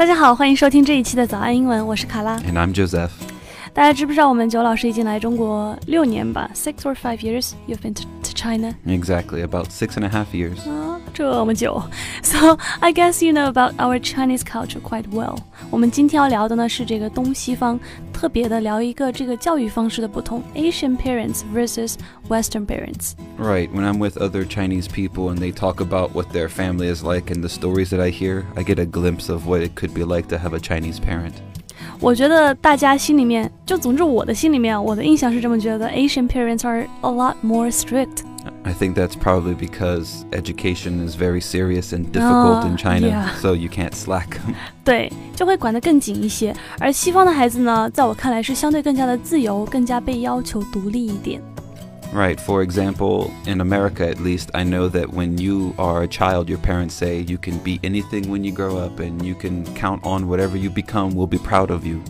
大家好，欢迎收听这一期的早安英文，我是卡拉。 And I'm Joseph. 大家知不知道我们九老师已经来中国六年吧？Six or five years you've been to, to China？ Exactly, about six and a half years. 啊， 这么久。So I guess you know about our Chinese culture quite well。我们今天要聊的呢是这个东西方，特别的聊一个这个教育方式的不同，Asian parents versus Western parents。 Right, when I'm with other Chinese people and they talk about what their family is like and the stories that I hear, I get a glimpse of what it could be like to have a Chinese parent. 我觉得大家心里面，就总之我的心里面，我的印象是这么觉得，Asian parents are a lot more strict。 I think that's probably because education is very serious and difficult Ah, in China, yeah. so you can't slack. 对，就会管得更紧一些。而西方的孩子呢，在我看来是相对更加的自由，更加被要求独立一点。 right, for example, in America at least, I know that when you are a child, your parents say you can be anything when you grow up and you can count on whatever you become, we'll be proud of you.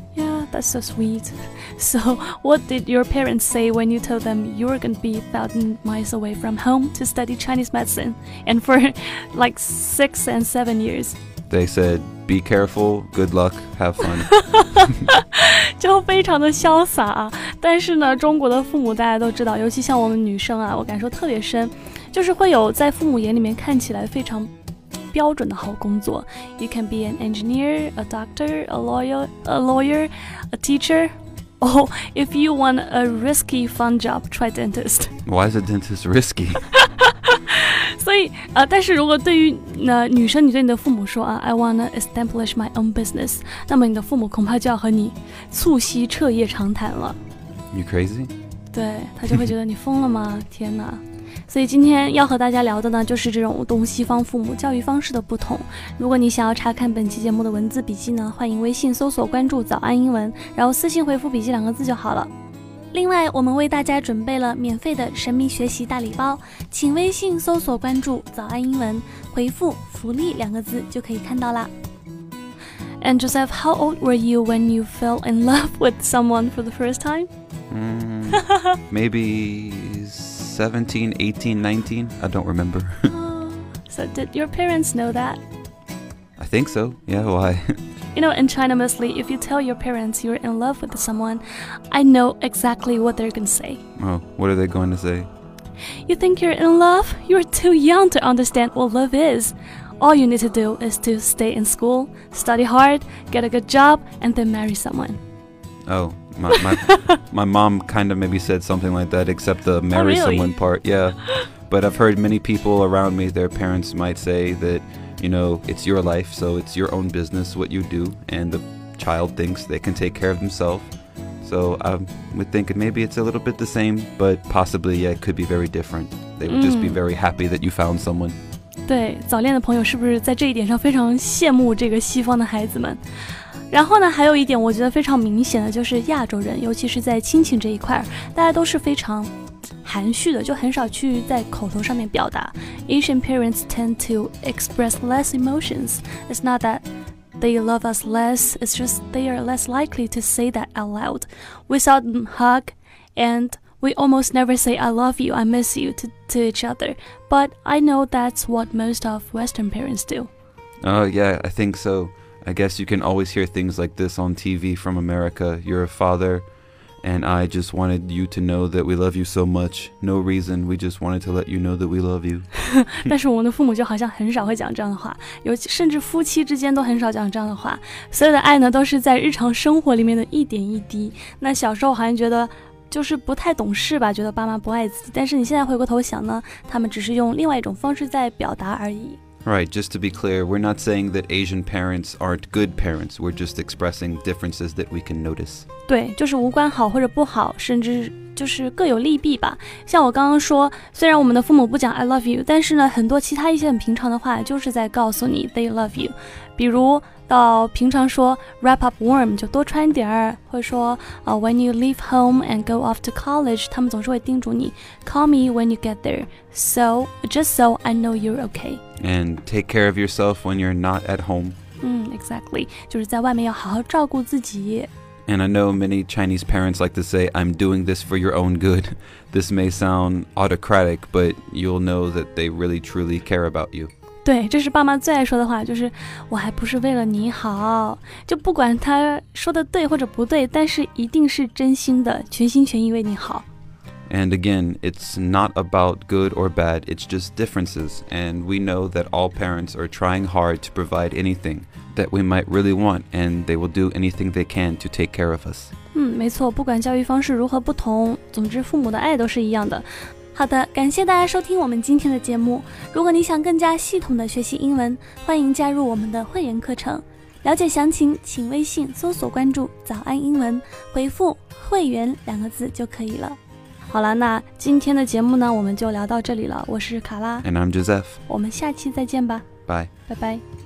Yeah, that's so sweet. So, what did your parents say when you told them you were going to be a thousand miles away from home to study Chinese medicine, and for like six and seven years? They said, be careful, good luck, have fun. 就非常的潇洒啊。但是呢，中国的父母大家都知道，尤其像我们女生啊，我感受特别深，就是会有在父母眼里面看起来非常 标准的好工作。You can be an engineer, a doctor, a lawyer, a lawyer, a teacher. Oh, if you want a risky fun job, try dentist. Why is a dentist risky? 所以呃，但是如果对于呃女生，你对你的父母说啊，I wanna establish my own business，那么你的父母恐怕就要和你促膝彻夜长谈了。 You crazy? 对他就会觉得你疯了吗？天哪！ 所以今天要和大家聊的呢，就是这种东西方父母教育方式的不同。如果你想要查看本期节目的文字笔记呢，欢迎微信搜索关注“早安英文”，然后私信回复“笔记”两个字就好了。另外，我们为大家准备了免费的神秘学习大礼包，请微信搜索关注“早安英文”，回复“福利”两个字就可以看到啦。And Joseph, how old were you when you fell in love with someone for the first time? Mm, maybe 17, 18, 19? I don't remember. so did your parents know that? I think so. Yeah, why? You know, in China mostly, if you tell your parents you're in love with someone, I know exactly what they're gonna say. oh, what are they going to say? You think you're in love? You're too young to understand what love is. All you need to do is to stay in school, study hard, get a good job, and then marry someone. Oh, my, my, my mom kind of maybe said something like that, except the marry really? someone part. Yeah. But I've heard many people around me, their parents might say that, you know, it's your life, so it's your own business what you do, and the child thinks they can take care of themselves. So I would think maybe it's a little bit the same, but possibly, yeah, it could be very different. They would just be Mm. very happy that you found someone. 对，早恋的朋友是不是在这一点上非常羡慕这个西方的孩子们？ 然后呢，还有一点我觉得非常明显的就是亚洲人，尤其是在亲情这一块儿，大家都是非常含蓄的，就很少去在口头上面表达。Asian parents tend to express less emotions. It's not that they love us less, it's just they are less likely to say that out loud. We seldom hug, and we almost never say I love you, I miss you to, to each other. But I know that's what most of Western parents do. Oh, yeah, I think so. I guess you can always hear things like this on TV from America. You're a father, and I just wanted you to know that we love you so much. No reason, we just wanted to let you know that we love you. 但是我们的父母就好像很少会讲这样的话，尤其甚至夫妻之间都很少讲这样的话。所有的爱呢，都是在日常生活里面的一点一滴。那小时候好像觉得就是不太懂事吧，觉得爸妈不爱自己。但是你现在回过头想呢，他们只是用另外一种方式在表达而已。Right, just to be clear, we're not saying that Asian parents aren't good parents. We're just expressing differences that we can notice. 对，就是无关好或者不好，甚至 就是各有利弊吧。像我刚刚说，虽然我们的父母不讲 I love you，但是呢，很多其他一些很平常的话，就是在告诉你 they love you。比如到平常说 wrap up warm 就多穿点儿，或者说呃 when you leave home and go off to college，他们总是会叮嘱你 call me when you get there。So just so I know you're okay。 And take care of yourself when you're not at home. 嗯，exactly，就是在外面要好好照顾自己。 And I know many Chinese parents like to say, I'm doing this for your own good. This may sound autocratic, but you'll know that they really truly care about you. 对，这是爸妈最爱说的话，就是我还不是为了你好，就不管他说的对或者不对，但是一定是真心的，全心全意为你好。 And again, it's not about good or bad, it's just differences. And we know that all parents are trying hard to provide anything that we might really want, and they will do anything they can to take care of us. 嗯，没错，不管教育方式如何不同，总之父母的爱都是一样的。好的，感谢大家收听我们今天的节目。如果你想更加系统的学习英文，欢迎加入我们的会员课程。了解详情，请微信搜索关注“早安英文”，回复“会员”两个字就可以了。 好了，那今天的节目呢，我们就聊到这里了。我是卡拉，And I'm Joseph。我们下期再见吧，拜拜拜。